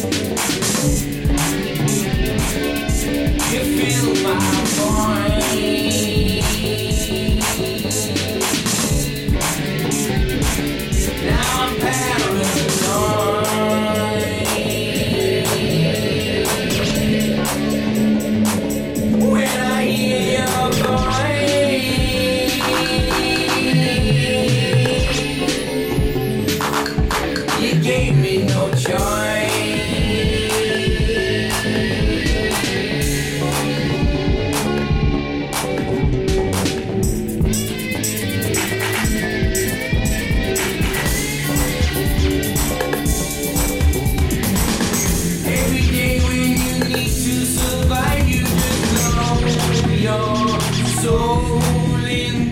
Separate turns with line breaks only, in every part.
Mix.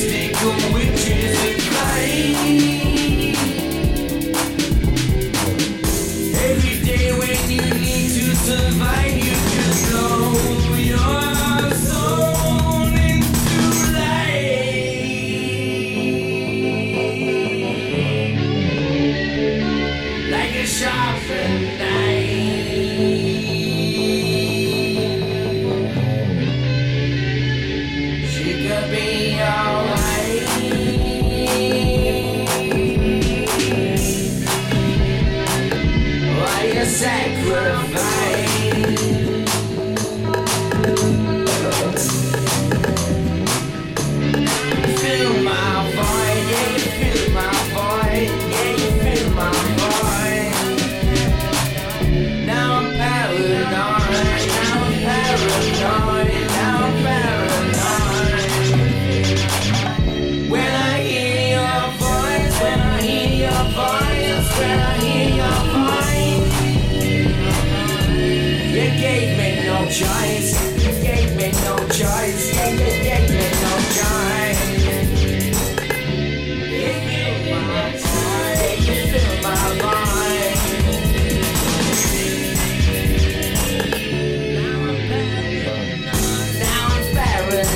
makes me cool. sacrifice.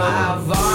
my voice.